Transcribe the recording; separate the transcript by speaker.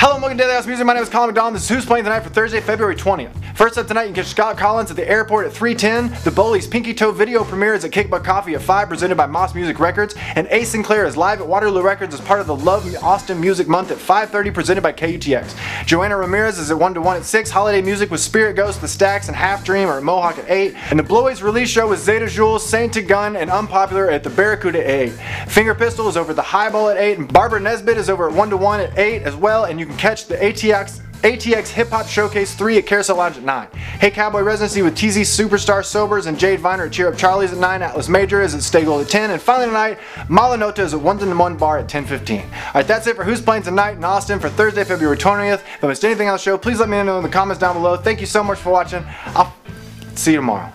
Speaker 1: Hello and welcome to Daily House Music. My name is Colin McDonald. This is Who's Playing Tonight for Thursday, February 20th. First up tonight, you can catch Scott Collins at the airport at 310. The Bullies Pinky Toe video premiere is at Kickbutt Coffee at 5, presented by Moss Music Records. And Ace Sinclair is live at Waterloo Records as part of the Love Austin Music Month at 5.30, presented by KUTX. Joanna Ramirez is at 1 to 1 at 6. Holiday music with Spirit Ghost, The Stacks, and Half Dream are at Mohawk at 8. And the Bloways release show with Zeta Jules, Saint to Gun, and Unpopular at the Barracuda at 8. Finger Pistol is over at the Highball at 8. And Barbara Nesbitt is over at 1 to 1 at 8 as well. And you can catch the ATX ATX Hip Hop Showcase 3 at Carousel Lounge at 9. Hey Cowboy Residency with TZ Superstar Sobers and Jade Viner at Cheer Up Charlie's at 9. Atlas Major is at Stay Gold at 10. And finally tonight, Malanota is at 1 to 1 Bar at 10.15. Alright, that's it for Who's Playing Tonight in Austin for Thursday, February 20th. If I missed anything on the show, please let me know in the comments down below. Thank you so much for watching. I'll see you tomorrow.